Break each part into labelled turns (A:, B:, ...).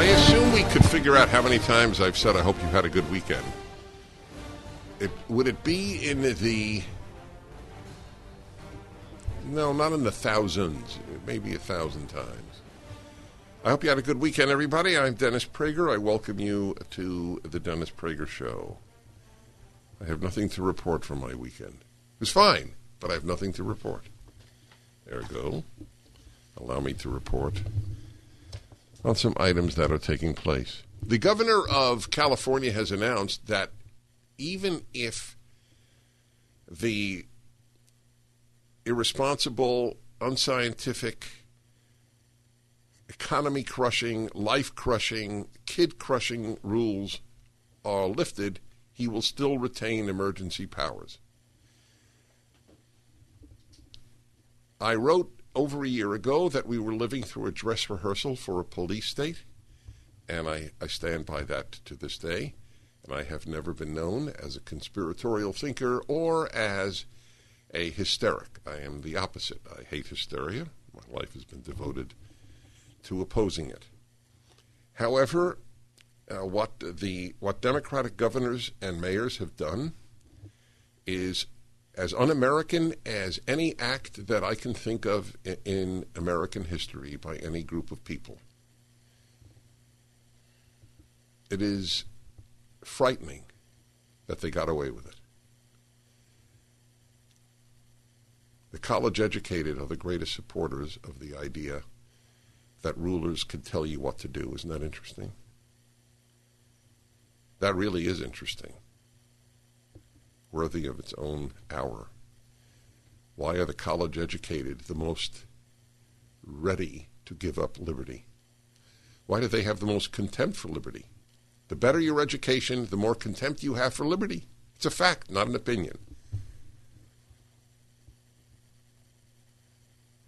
A: I assume we could figure out how many times I've said I hope you had a good weekend. It, would it be in the no, not in the thousands, maybe a thousand times. I hope you had a good weekend, everybody. I'm Dennis Prager. I welcome you to the Dennis Prager Show. I have nothing to report from my weekend. It was fine, but I have nothing to report. Ergo, allow me to report on some items that are taking place. The governor of California has announced that even if the irresponsible, unscientific, economy crushing, life crushing, kid crushing rules are lifted, he will still retain emergency powers. I wrote over a year ago that we were living through a dress rehearsal for a police state, and I, I stand by that to this day. And I have never been known as a conspiratorial thinker or as a hysteric. I am the opposite. I hate hysteria. My life has been devoted to opposing it. However, uh, what the what Democratic governors and mayors have done is as un-American as any act that I can think of in, in American history by any group of people. It is frightening that they got away with it. The college educated are the greatest supporters of the idea that rulers can tell you what to do. Isn't that interesting? That really is interesting. Worthy of its own hour. Why are the college educated the most ready to give up liberty? Why do they have the most contempt for liberty? The better your education, the more contempt you have for liberty. It's a fact, not an opinion.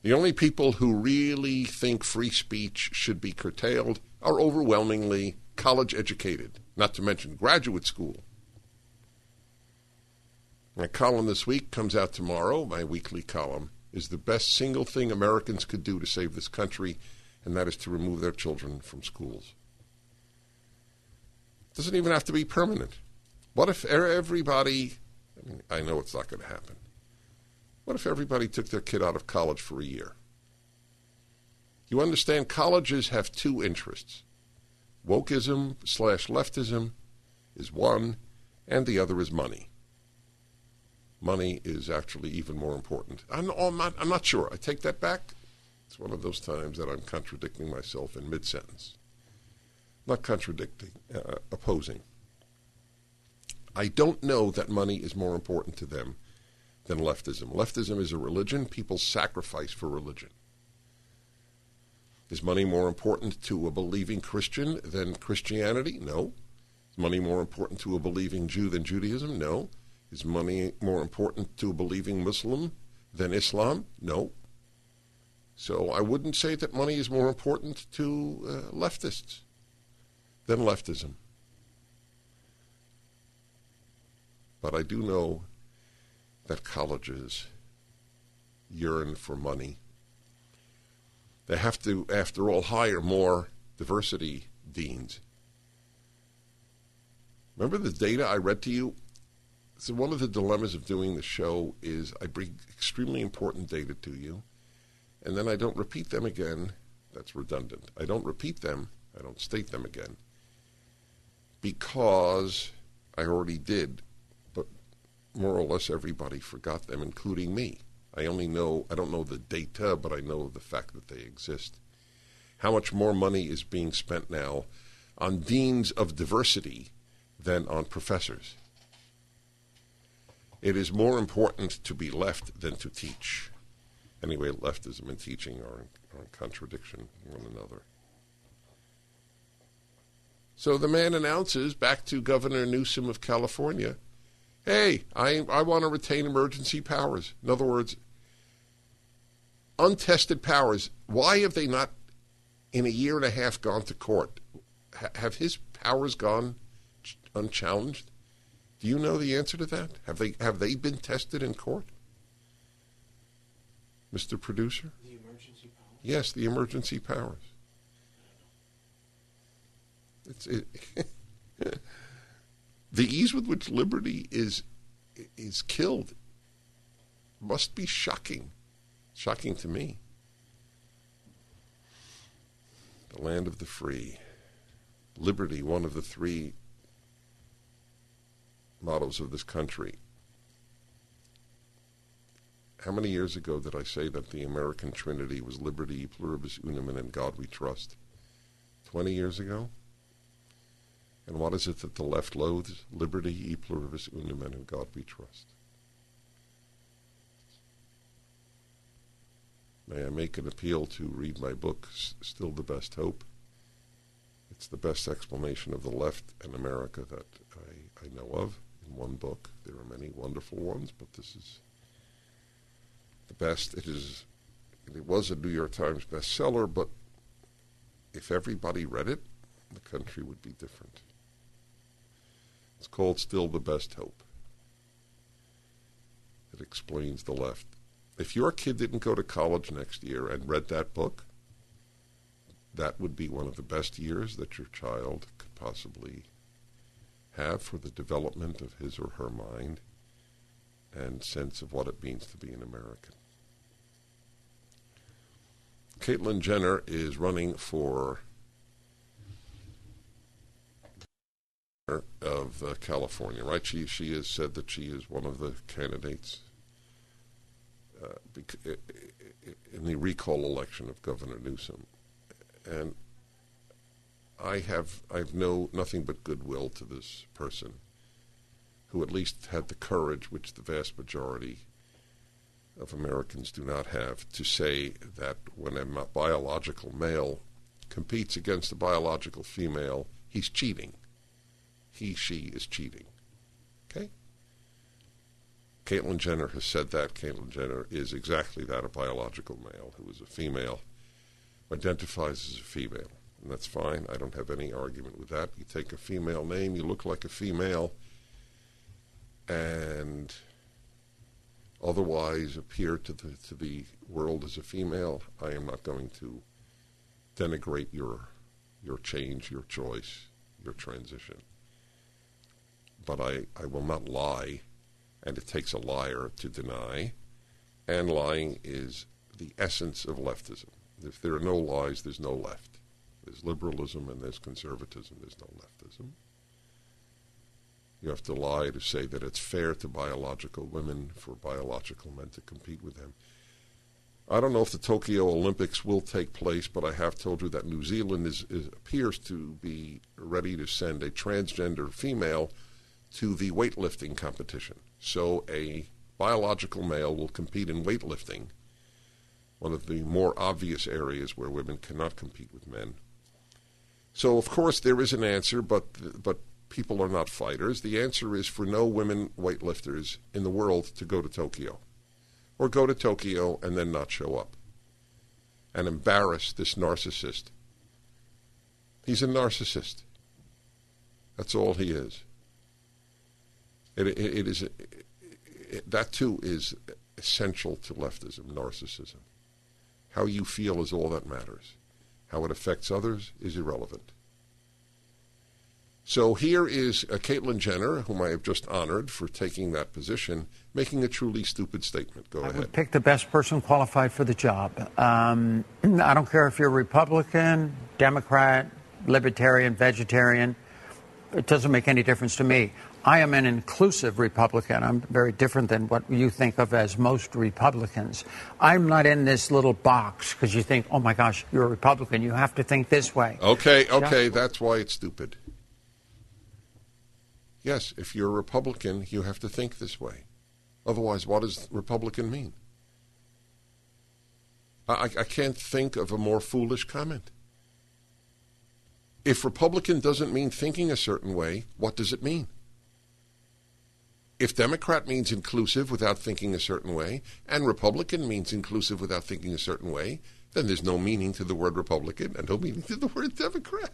A: The only people who really think free speech should be curtailed are overwhelmingly college educated, not to mention graduate school. My column this week comes out tomorrow. My weekly column is the best single thing Americans could do to save this country, and that is to remove their children from schools. It doesn't even have to be permanent. What if everybody, I mean, I know it's not going to happen. What if everybody took their kid out of college for a year? You understand, colleges have two interests. Wokeism slash leftism is one, and the other is money. Money is actually even more important. I'm, I'm, not, I'm not sure. I take that back. It's one of those times that I'm contradicting myself in mid sentence. Not contradicting, uh, opposing. I don't know that money is more important to them than leftism. Leftism is a religion. People sacrifice for religion. Is money more important to a believing Christian than Christianity? No. Is money more important to a believing Jew than Judaism? No. Is money more important to a believing Muslim than Islam? No. So I wouldn't say that money is more important to uh, leftists than leftism. But I do know that colleges yearn for money. They have to, after all, hire more diversity deans. Remember the data I read to you? So one of the dilemmas of doing the show is I bring extremely important data to you, and then I don't repeat them again. That's redundant. I don't repeat them. I don't state them again because I already did but more or less everybody forgot them, including me. I only know, I don't know the data, but I know the fact that they exist. How much more money is being spent now on deans of diversity than on professors? It is more important to be left than to teach. Anyway, leftism and teaching are in, are in contradiction one another. So the man announces back to Governor Newsom of California, hey, I, I want to retain emergency powers. In other words, untested powers. Why have they not, in a year and a half, gone to court? H- have his powers gone ch- unchallenged? Do you know the answer to that? Have they have they been tested in court? Mr. Producer?
B: The emergency powers?
A: Yes, the emergency powers. It's it, the ease with which liberty is is killed must be shocking, shocking to me. The land of the free, liberty, one of the three mottos of this country. How many years ago did I say that the American Trinity was liberty, pluribus unum, and in God we trust? Twenty years ago? And what is it that the left loathes? Liberty, e pluribus unum, and in God we trust. May I make an appeal to read my book, Still the Best Hope? It's the best explanation of the left and America that I, I know of one book. There are many wonderful ones, but this is the best. It is. It was a New York Times bestseller, but if everybody read it, the country would be different. It's called Still the Best Hope. It explains the left. If your kid didn't go to college next year and read that book, that would be one of the best years that your child could possibly have for the development of his or her mind and sense of what it means to be an American. Caitlyn Jenner is running for of uh, California, right? She she has said that she is one of the candidates uh, in the recall election of Governor Newsom, and I have I have no nothing but goodwill to this person, who at least had the courage, which the vast majority of Americans do not have, to say that when a biological male competes against a biological female, he's cheating he, she is cheating. Okay? Caitlyn Jenner has said that. Caitlyn Jenner is exactly that a biological male who is a female, identifies as a female. And that's fine. I don't have any argument with that. You take a female name, you look like a female, and otherwise appear to the, to the world as a female. I am not going to denigrate your, your change, your choice, your transition but I, I will not lie, and it takes a liar to deny. And lying is the essence of leftism. If there are no lies, there's no left. There's liberalism and there's conservatism, there's no leftism. You have to lie to say that it's fair to biological women for biological men to compete with them. I don't know if the Tokyo Olympics will take place, but I have told you that New Zealand is, is, appears to be ready to send a transgender female to the weightlifting competition. So a biological male will compete in weightlifting, one of the more obvious areas where women cannot compete with men. So of course there is an answer, but but people are not fighters. The answer is for no women weightlifters in the world to go to Tokyo, or go to Tokyo and then not show up, and embarrass this narcissist. He's a narcissist. That's all he is. It, it, it is it, that too is essential to leftism, narcissism. How you feel is all that matters. How it affects others is irrelevant. So here is uh, Caitlyn Jenner, whom I have just honored for taking that position, making a truly stupid statement. Go
C: I
A: ahead.
C: would pick the best person qualified for the job. Um, I don't care if you're Republican, Democrat, Libertarian, Vegetarian. It doesn't make any difference to me. I am an inclusive Republican. I'm very different than what you think of as most Republicans. I'm not in this little box because you think, oh my gosh, you're a Republican. You have to think this way.
A: Okay, okay, that's why it's stupid. Yes, if you're a Republican, you have to think this way. Otherwise, what does Republican mean? I, I can't think of a more foolish comment. If Republican doesn't mean thinking a certain way, what does it mean? If Democrat means inclusive without thinking a certain way, and Republican means inclusive without thinking a certain way, then there's no meaning to the word Republican and no meaning to the word Democrat.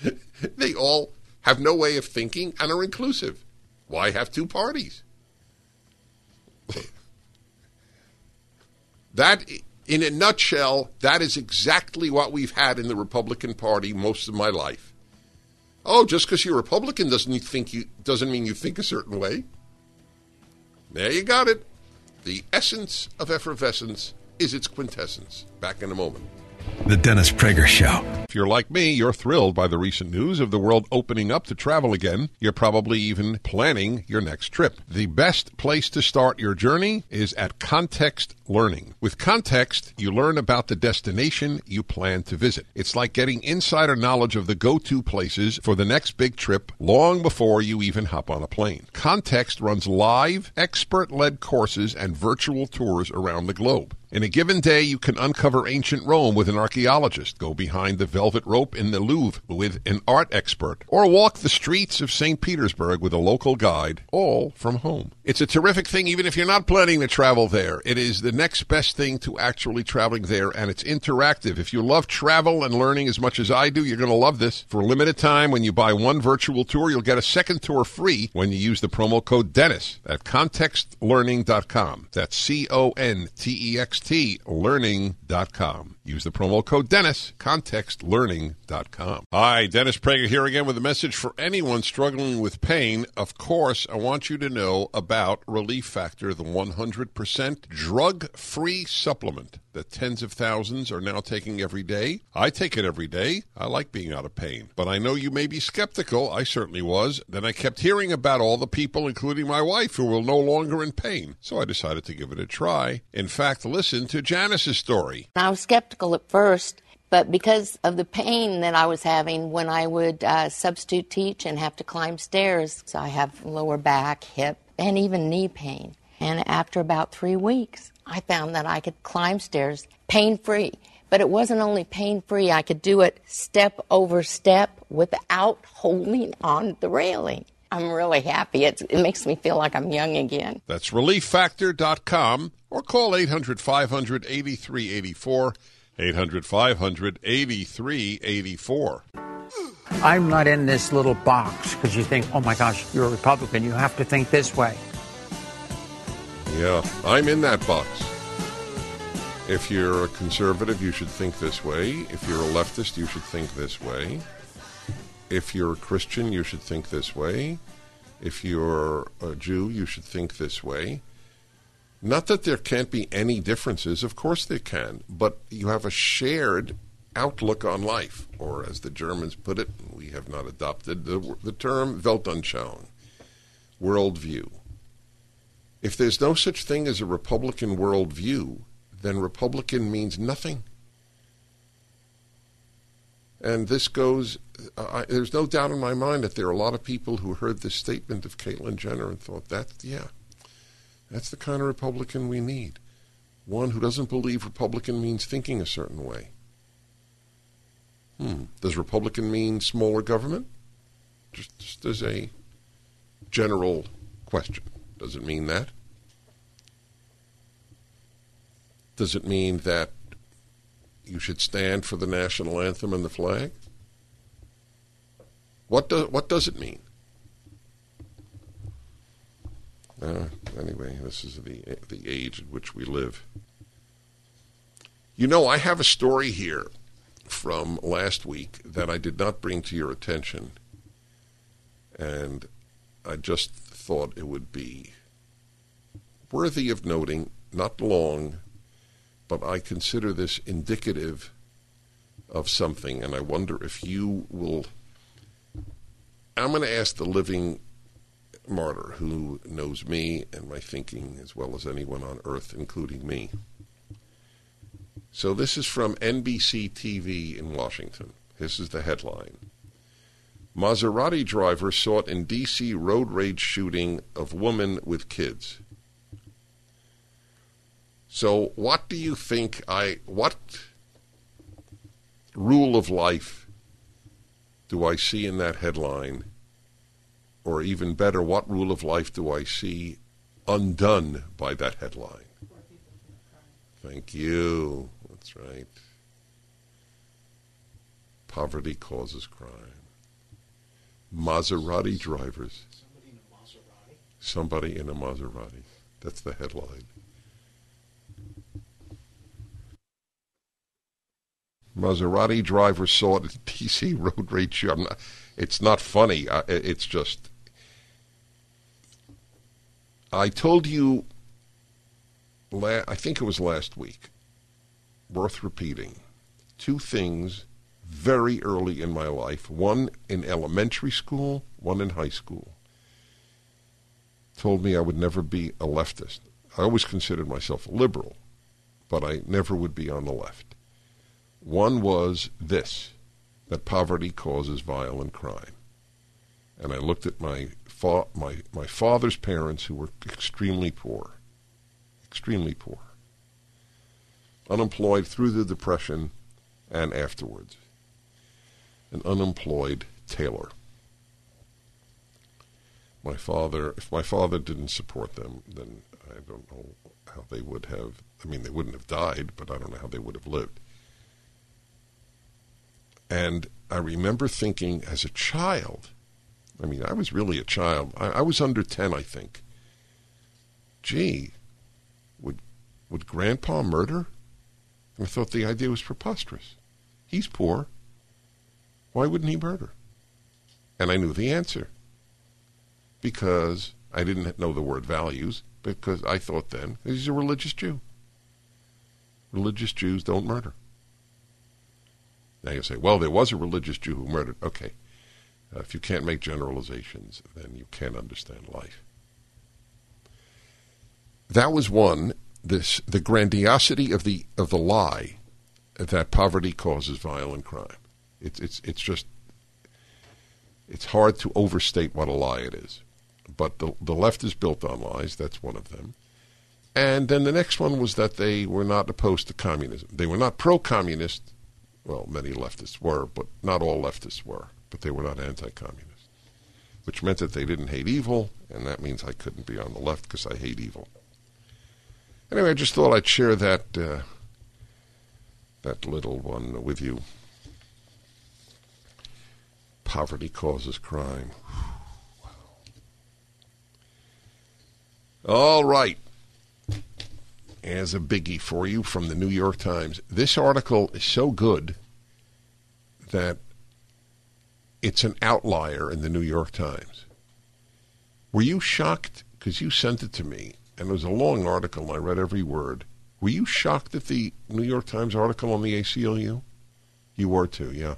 A: they all have no way of thinking and are inclusive. Why have two parties? that, in a nutshell, that is exactly what we've had in the Republican Party most of my life. Oh, just because you're Republican doesn't think you doesn't mean you think a certain way. There you got it. The essence of effervescence is its quintessence. Back in a moment.
D: The Dennis Prager Show.
A: If you're like me, you're thrilled by the recent news of the world opening up to travel again. You're probably even planning your next trip. The best place to start your journey is at Context Learning. With Context, you learn about the destination you plan to visit. It's like getting insider knowledge of the go to places for the next big trip long before you even hop on a plane. Context runs live, expert led courses and virtual tours around the globe. In a given day, you can uncover ancient Rome with an archaeologist, go behind the velvet rope in the Louvre with an art expert, or walk the streets of St. Petersburg with a local guide, all from home. It's a terrific thing, even if you're not planning to travel there. It is the next best thing to actually traveling there, and it's interactive. If you love travel and learning as much as I do, you're going to love this. For a limited time, when you buy one virtual tour, you'll get a second tour free when you use the promo code Dennis at contextlearning.com. That's C O N T E X T learning.com. Use the promo code Dennis, contextlearning.com. Hi, Dennis Prager here again with a message for anyone struggling with pain. Of course, I want you to know about Relief Factor, the 100% drug free supplement that tens of thousands are now taking every day. I take it every day. I like being out of pain. But I know you may be skeptical. I certainly was. Then I kept hearing about all the people, including my wife, who were no longer in pain. So I decided to give it a try. In fact, listen to Janice's story.
B: I was skeptical at first. But because of the pain that I was having when I would uh, substitute teach and have to climb stairs, so I have lower back, hip, and even knee pain. And after about three weeks, I found that I could climb stairs pain free. But it wasn't only pain free, I could do it step over step without holding on the railing. I'm really happy. It's, it makes me feel like I'm young again.
A: That's relieffactor.com or call 800 500 8384. 800 500 8384.
C: I'm not in this little box because you think, oh my gosh, you're a Republican. You have to think this way.
A: Yeah, I'm in that box. If you're a conservative, you should think this way. If you're a leftist, you should think this way. If you're a Christian, you should think this way. If you're a Jew, you should think this way. Not that there can't be any differences, of course there can, but you have a shared outlook on life, or as the Germans put it, we have not adopted the, the term Weltanschauung, worldview. If there's no such thing as a Republican worldview, then Republican means nothing. And this goes, I, there's no doubt in my mind that there are a lot of people who heard this statement of Caitlyn Jenner and thought, that, yeah, that's the kind of Republican we need. One who doesn't believe Republican means thinking a certain way. Hmm. Does Republican mean smaller government? Just, just as a general question. Does it mean that? Does it mean that you should stand for the national anthem and the flag? What does what does it mean? Uh, anyway, this is the the age in which we live. You know, I have a story here from last week that I did not bring to your attention, and I just thought it would be worthy of noting. Not long, but I consider this indicative of something, and I wonder if you will. I'm going to ask the living martyr who knows me and my thinking as well as anyone on earth, including me. So, this is from NBC TV in Washington. This is the headline Maserati driver sought in D.C. road rage shooting of woman with kids. So, what do you think I what rule of life do I see in that headline? Or even better, what rule of life do I see undone by that headline? Thank you. That's right. Poverty causes crime. Maserati drivers. Somebody in a Maserati. That's the headline. Maserati driver saw it at DC road rage. Not, it's not funny. I, it's just. I told you. La- I think it was last week. Worth repeating. Two things very early in my life. One in elementary school. One in high school. Told me I would never be a leftist. I always considered myself a liberal, but I never would be on the left. One was this that poverty causes violent crime. And I looked at my, fa- my, my father's parents who were extremely poor, extremely poor, unemployed through the Depression and afterwards, an unemployed tailor. My father, if my father didn't support them, then I don't know how they would have. I mean, they wouldn't have died, but I don't know how they would have lived. And I remember thinking as a child, I mean, I was really a child. I, I was under 10, I think. Gee, would, would Grandpa murder? And I thought the idea was preposterous. He's poor. Why wouldn't he murder? And I knew the answer. Because I didn't know the word values, because I thought then he's a religious Jew. Religious Jews don't murder. Now you say, well, there was a religious Jew who murdered. Okay. Uh, if you can't make generalizations, then you can't understand life. That was one. This the grandiosity of the of the lie that poverty causes violent crime. It's it's it's just it's hard to overstate what a lie it is. But the the left is built on lies. That's one of them. And then the next one was that they were not opposed to communism. They were not pro-communist well, many leftists were, but not all leftists were, but they were not anti communist, which meant that they didn't hate evil, and that means I couldn't be on the left because I hate evil. Anyway, I just thought I'd share that, uh, that little one with you. Poverty causes crime. All right as a biggie for you from the New York Times. This article is so good that it's an outlier in the New York Times. Were you shocked? Because you sent it to me, and it was a long article, and I read every word. Were you shocked at the New York Times article on the ACLU? You were too, yeah.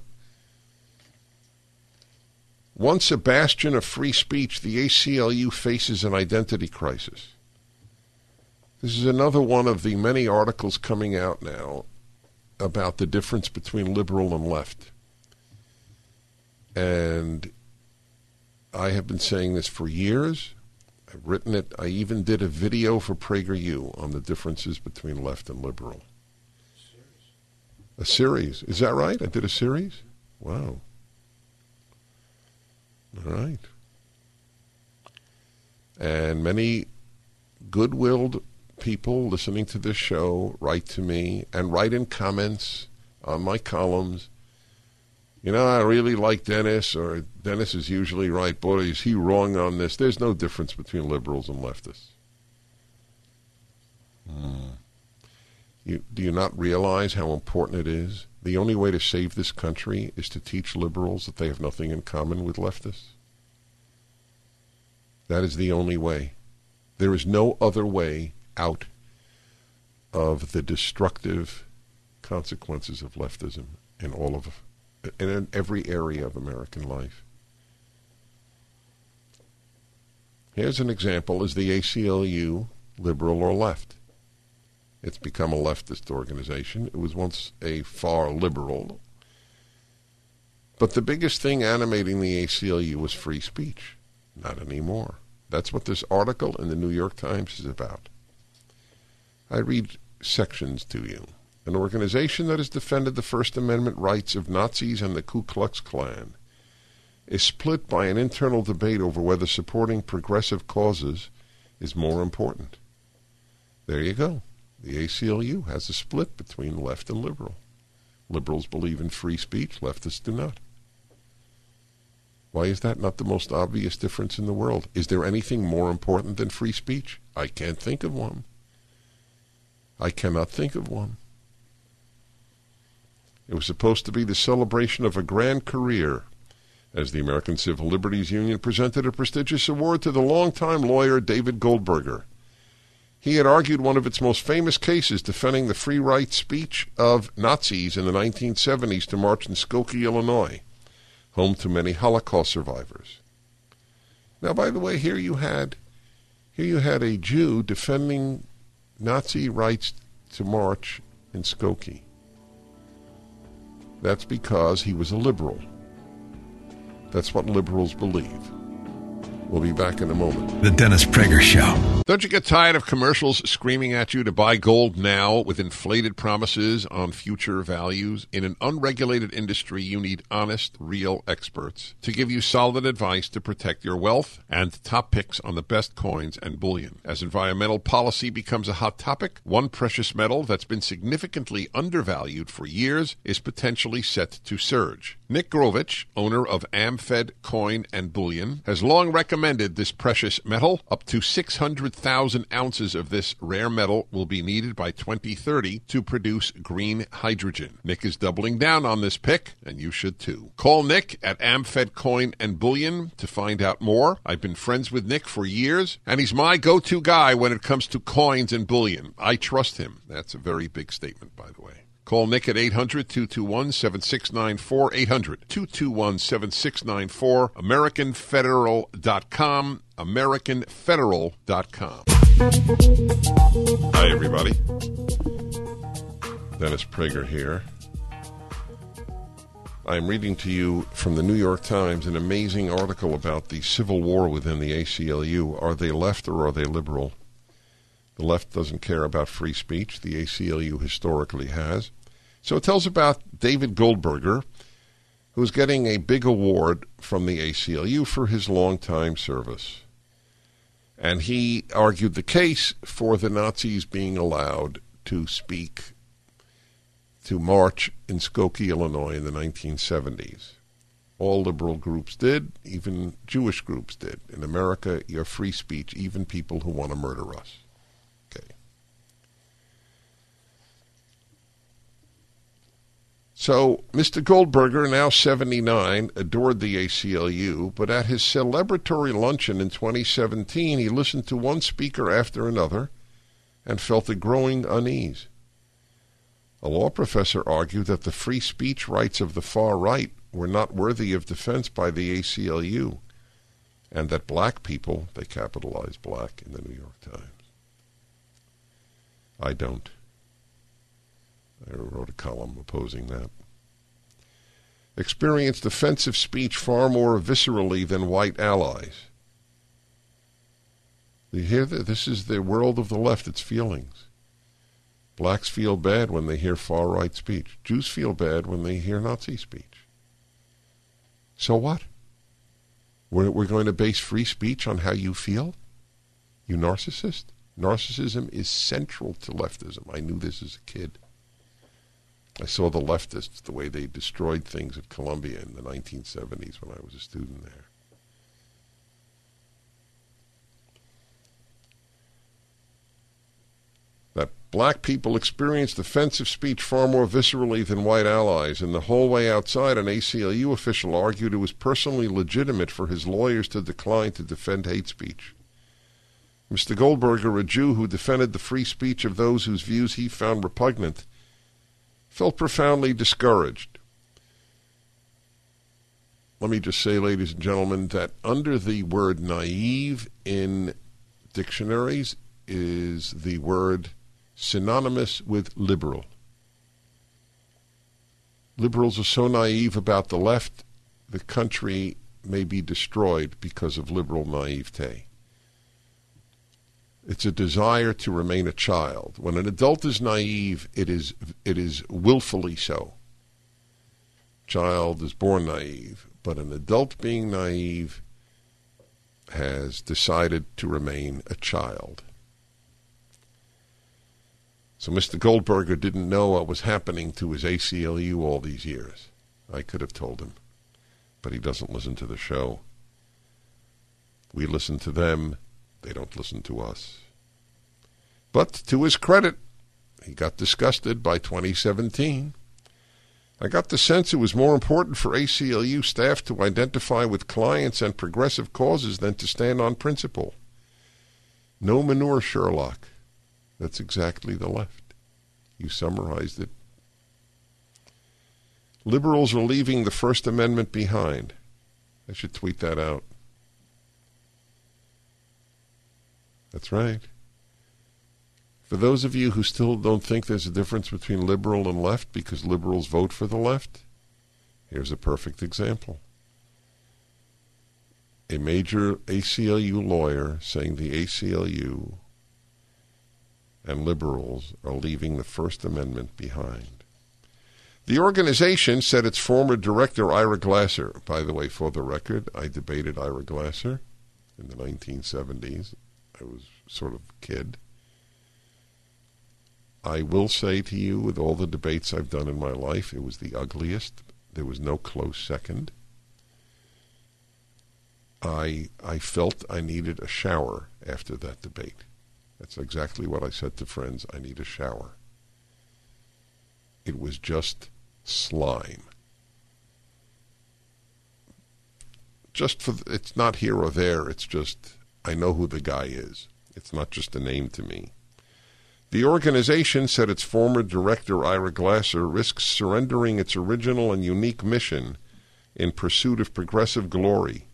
A: Once a bastion of free speech, the ACLU faces an identity crisis. This is another one of the many articles coming out now about the difference between liberal and left. And I have been saying this for years. I've written it. I even did a video for PragerU on the differences between left and liberal. A series. Is that right? I did a series? Wow. All right. And many good willed people listening to this show write to me and write in comments on my columns. You know, I really like Dennis, or Dennis is usually right. Boy, is he wrong on this? There's no difference between liberals and leftists. Hmm. You, do you not realize how important it is? The only way to save this country is to teach liberals that they have nothing in common with leftists. That is the only way. There is no other way out of the destructive consequences of leftism in all of in every area of American life. Here's an example: Is the ACLU liberal or left? It's become a leftist organization. It was once a far liberal. But the biggest thing animating the ACLU was free speech. Not anymore. That's what this article in the New York Times is about. I read sections to you. An organization that has defended the First Amendment rights of Nazis and the Ku Klux Klan is split by an internal debate over whether supporting progressive causes is more important. There you go. The ACLU has a split between left and liberal. Liberals believe in free speech, leftists do not. Why is that not the most obvious difference in the world? Is there anything more important than free speech? I can't think of one. I cannot think of one. It was supposed to be the celebration of a grand career as the American Civil Liberties Union presented a prestigious award to the longtime lawyer David Goldberger. He had argued one of its most famous cases defending the free right speech of Nazis in the 1970s to march in Skokie, Illinois, home to many Holocaust survivors. Now, by the way, here you had here you had a Jew defending Nazi rights to march in Skokie. That's because he was a liberal. That's what liberals believe. We'll be back in a moment.
D: The Dennis Prager Show.
A: Don't you get tired of commercials screaming at you to buy gold now with inflated promises on future values? In an unregulated industry, you need honest, real experts to give you solid advice to protect your wealth and top picks on the best coins and bullion. As environmental policy becomes a hot topic, one precious metal that's been significantly undervalued for years is potentially set to surge. Nick Grovich, owner of AmFed Coin and Bullion, has long recommended this precious metal. Up to 600,000 ounces of this rare metal will be needed by 2030 to produce green hydrogen. Nick is doubling down on this pick, and you should too. Call Nick at AmFed Coin and Bullion to find out more. I've been friends with Nick for years, and he's my go to guy when it comes to coins and bullion. I trust him. That's a very big statement, by the way. Call Nick at 800 221 7694. 800 221 7694. AmericanFederal.com. AmericanFederal.com. Hi, everybody. Dennis Prager here. I'm reading to you from the New York Times an amazing article about the civil war within the ACLU. Are they left or are they liberal? The left doesn't care about free speech. The ACLU historically has. So it tells about David Goldberger, who's getting a big award from the ACLU for his long-time service. And he argued the case for the Nazis being allowed to speak, to march in Skokie, Illinois in the 1970s. All liberal groups did, even Jewish groups did. In America, you have free speech, even people who want to murder us. So, Mr. Goldberger, now 79, adored the ACLU, but at his celebratory luncheon in 2017, he listened to one speaker after another and felt a growing unease. A law professor argued that the free speech rights of the far right were not worthy of defense by the ACLU, and that black people, they capitalized black in the New York Times. I don't. I wrote a column opposing that. Experienced offensive speech far more viscerally than white allies. You hear that? This is the world of the left, its feelings. Blacks feel bad when they hear far right speech. Jews feel bad when they hear Nazi speech. So what? We're, we're going to base free speech on how you feel? You narcissist? Narcissism is central to leftism. I knew this as a kid. I saw the leftists, the way they destroyed things at Columbia in the 1970s when I was a student there. That black people experienced offensive speech far more viscerally than white allies, and the whole way outside, an ACLU official argued it was personally legitimate for his lawyers to decline to defend hate speech. Mr. Goldberger, a Jew who defended the free speech of those whose views he found repugnant, felt profoundly discouraged. Let me just say, ladies and gentlemen, that under the word naive in dictionaries is the word synonymous with liberal. Liberals are so naive about the left, the country may be destroyed because of liberal naivete. It's a desire to remain a child. When an adult is naive, it is it is willfully so. Child is born naive, but an adult being naive has decided to remain a child. So Mr. Goldberger didn't know what was happening to his ACLU all these years. I could have told him, but he doesn't listen to the show. We listen to them, they don't listen to us. But to his credit, he got disgusted by 2017. I got the sense it was more important for ACLU staff to identify with clients and progressive causes than to stand on principle. No manure, Sherlock. That's exactly the left. You summarized it. Liberals are leaving the First Amendment behind. I should tweet that out. That's right. For those of you who still don't think there's a difference between liberal and left because liberals vote for the left, here's a perfect example. A major ACLU lawyer saying the ACLU and liberals are leaving the First Amendment behind. The organization said its former director, Ira Glasser, by the way, for the record, I debated Ira Glasser in the 1970s. I was sort of a kid. I will say to you, with all the debates I've done in my life, it was the ugliest. There was no close second. I I felt I needed a shower after that debate. That's exactly what I said to friends. I need a shower. It was just slime. Just for it's not here or there. It's just I know who the guy is. It's not just a name to me. The organization said its former director, Ira Glasser, risks surrendering its original and unique mission in pursuit of progressive glory.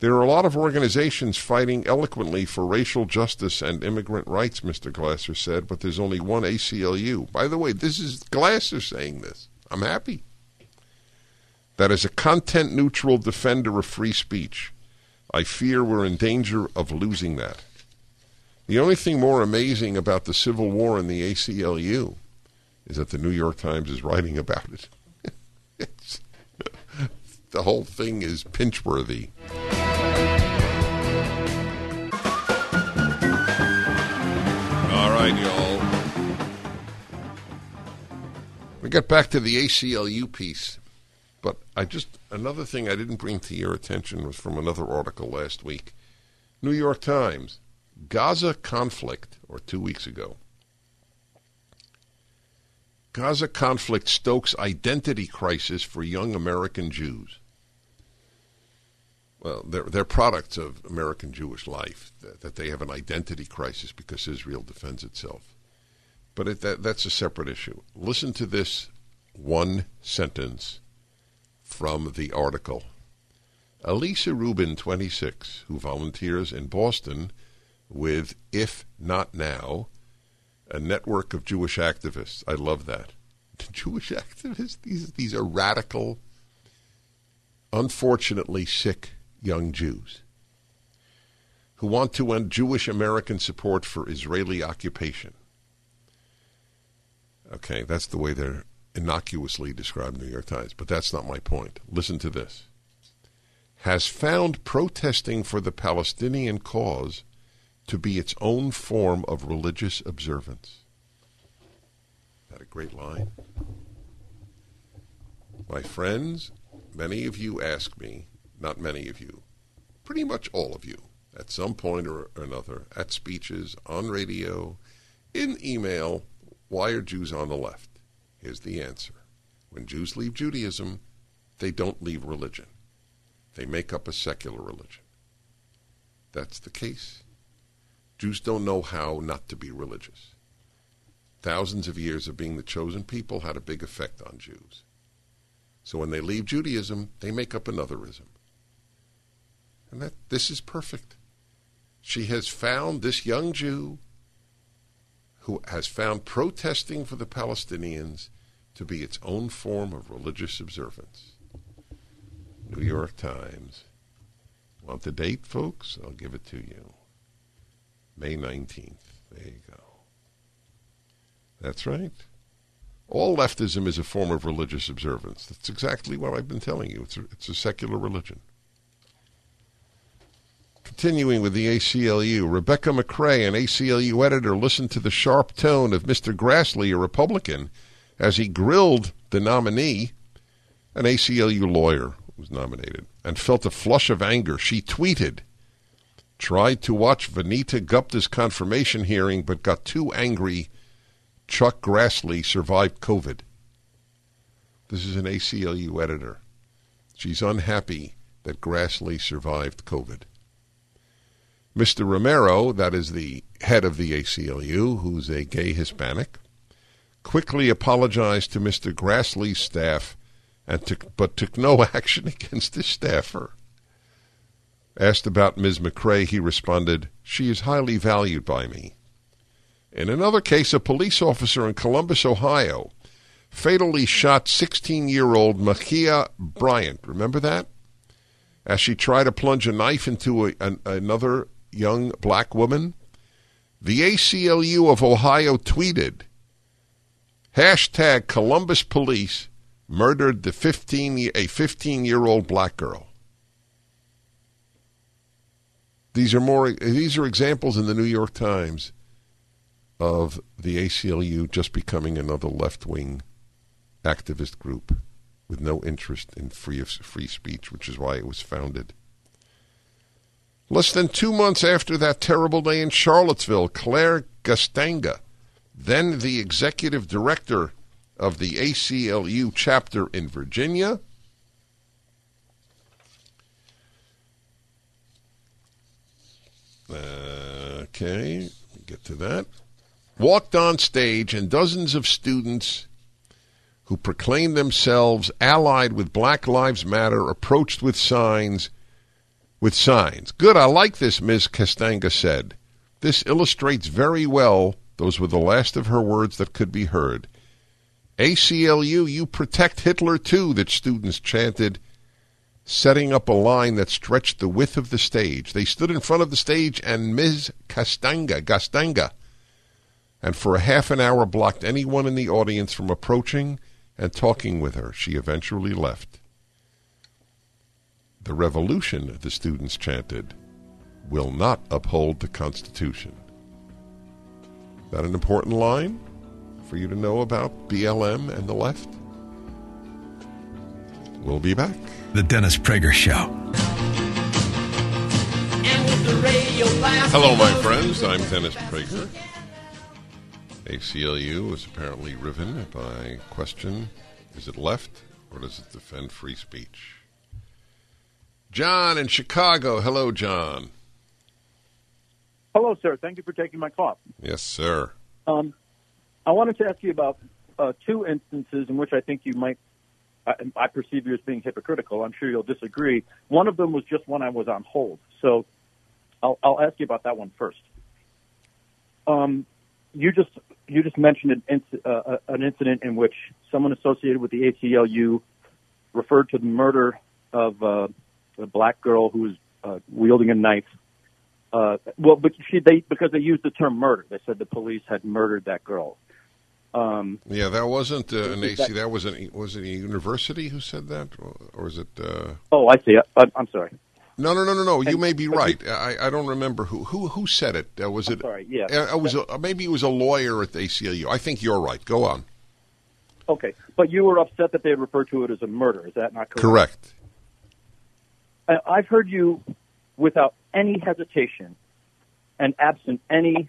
A: There are a lot of organizations fighting eloquently for racial justice and immigrant rights, Mr. Glasser said, but there's only one ACLU. By the way, this is Glasser saying this. I'm happy. That is a content neutral defender of free speech. I fear we're in danger of losing that. The only thing more amazing about the Civil War and the ACLU is that the New York Times is writing about it. the whole thing is pinch-worthy. All right, y'all. We get back to the ACLU piece, but I just another thing I didn't bring to your attention was from another article last week. New York Times. Gaza conflict, or two weeks ago. Gaza conflict stokes identity crisis for young American Jews. Well, they're, they're products of American Jewish life, that, that they have an identity crisis because Israel defends itself. But it, that, that's a separate issue. Listen to this one sentence from the article. Elisa Rubin, 26, who volunteers in Boston, with If Not Now, a network of Jewish activists. I love that. Jewish activists, these, these are radical, unfortunately sick young Jews who want to end Jewish American support for Israeli occupation. Okay, that's the way they're innocuously described New York Times, but that's not my point. Listen to this. Has found protesting for the Palestinian cause to be its own form of religious observance. That a great line? My friends, many of you ask me, not many of you, pretty much all of you, at some point or another, at speeches, on radio, in email, why are Jews on the left? Here's the answer. When Jews leave Judaism, they don't leave religion. They make up a secular religion. That's the case. Jews don't know how not to be religious. Thousands of years of being the chosen people had a big effect on Jews. So when they leave Judaism, they make up another ism. And that this is perfect. She has found this young Jew who has found protesting for the Palestinians to be its own form of religious observance. New York Times. Want the date, folks? I'll give it to you. May 19th. There you go. That's right. All leftism is a form of religious observance. That's exactly what I've been telling you. It's a, it's a secular religion. Continuing with the ACLU, Rebecca McCray, an ACLU editor, listened to the sharp tone of Mr. Grassley, a Republican, as he grilled the nominee, an ACLU lawyer was nominated, and felt a flush of anger. She tweeted, tried to watch Vanita Gupta's confirmation hearing, but got too angry. Chuck Grassley survived COVID. This is an ACLU editor. She's unhappy that Grassley survived COVID. Mr. Romero, that is the head of the ACLU, who's a gay Hispanic, quickly apologized to Mr. Grassley's staff, and took, but took no action against his staffer. Asked about Ms. McCray, he responded, She is highly valued by me. In another case, a police officer in Columbus, Ohio, fatally shot 16 year old Ma'Khia Bryant. Remember that? As she tried to plunge a knife into a, an, another young black woman? The ACLU of Ohio tweeted, hashtag Columbus police murdered the 15, a 15 year old black girl. These are more. These are examples in the New York Times of the ACLU just becoming another left wing activist group with no interest in free free speech, which is why it was founded. Less than two months after that terrible day in Charlottesville, Claire Gastanga, then the executive director of the ACLU chapter in Virginia, okay, get to that, walked on stage and dozens of students who proclaimed themselves allied with Black Lives Matter approached with signs with signs. Good, I like this, Ms. Castanga said. This illustrates very well, those were the last of her words that could be heard. ACLU, you protect Hitler too, that students chanted, setting up a line that stretched the width of the stage. They stood in front of the stage and Ms. Castanga, Gastanga, and for a half an hour blocked anyone in the audience from approaching and talking with her. She eventually left. The revolution, the students chanted, will not uphold the Constitution. That an important line for you to know about BLM and the left? We'll be back.
D: The Dennis Prager Show.
A: Hello, my friends. I'm Dennis Prager. ACLU is apparently riven by question is it left or does it defend free speech? John in Chicago. Hello, John.
E: Hello, sir. Thank you for taking my call.
A: Yes, sir.
E: Um, I wanted to ask you about uh, two instances in which I think you might, I, I perceive you as being hypocritical. I'm sure you'll disagree. One of them was just when I was on hold. So I'll, I'll ask you about that one first. Um, you just you just mentioned an, inc- uh, an incident in which someone associated with the ACLU referred to the murder of uh, a black girl who was uh, wielding a knife. Uh, well, but she they because they used the term murder. They said the police had murdered that girl. Um,
A: yeah, that wasn't uh, an AC. That was an was it a university who said that, or is it? Uh...
E: Oh, I see. I, I'm sorry.
A: No, no, no, no, no. You may be right. I, I don't remember who who who said it. Uh, was it?
E: Sorry. Yeah.
A: Uh, it was a, maybe it was a lawyer at the ACLU. I think you're right. Go on.
E: Okay, but you were upset that they had referred to it as a murder. Is that not correct?
A: Correct.
E: I've heard you, without any hesitation and absent any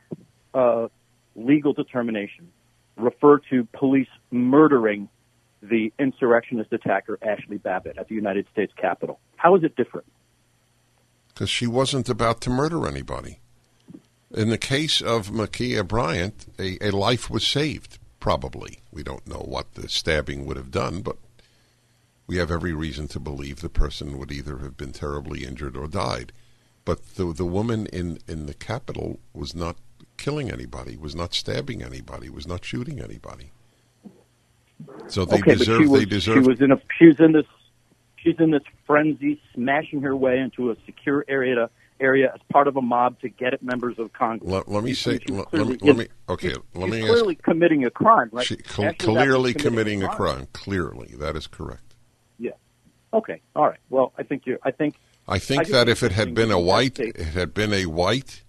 E: uh, legal determination, refer to police murdering the insurrectionist attacker Ashley Babbitt at the United States Capitol. How is it different?
A: Because she wasn't about to murder anybody. In the case of Ma'Khia Bryant, a, a life was saved, probably. We don't know what the stabbing would have done, but we have every reason to believe the person would either have been terribly injured or died. But the the woman in, in the Capitol was not killing anybody, was not stabbing anybody, was not shooting anybody. So they
E: okay,
A: deserve.
E: Was,
A: they deserve.
E: She was in a. She was in this. She's in this frenzy, smashing her way into a secure area to area as part of a mob to get at members of Congress.
A: Let, let me say.
E: he's
A: Let,
E: clearly-
A: me. Let me. Okay. Let me ask.
E: clearly committing a crime, right?
A: She, cl- clearly
E: committing
A: committing a crime. Clearly, that is correct.
E: Okay. All right. Well, I think you. I think.
A: I think
E: I
A: that if it had been a white, it had been a white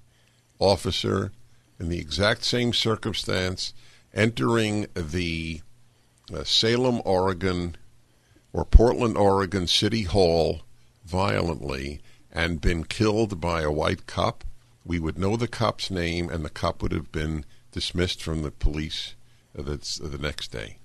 A: officer in the exact same circumstance entering the uh, Salem, Oregon, or Portland, Oregon City Hall violently and been killed by a white cop, we would know the cop's name and the cop would have been dismissed from the police uh, that's the next day.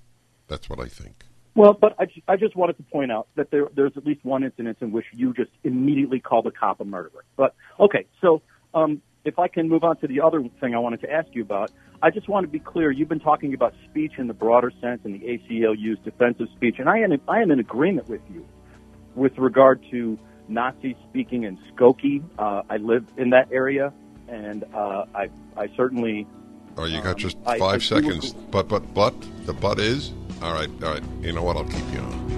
A: That's what I think.
E: Well, but I, I just wanted to point out that there, there's at least one incident in which you just immediately called a cop a murderer. But okay, so um, if I can move on to the other thing I wanted to ask you about, I just want to be clear. You've been talking about speech in the broader sense and the ACLU's defensive speech, and I am I am in agreement with you with regard to Nazi speaking in Skokie. Uh, I live in that area, and uh, I I certainly
A: Oh, you got
E: Um,
A: just five
E: I do
A: seconds. But, but, but, the but is? All right, all right. You know what? I'll keep you on.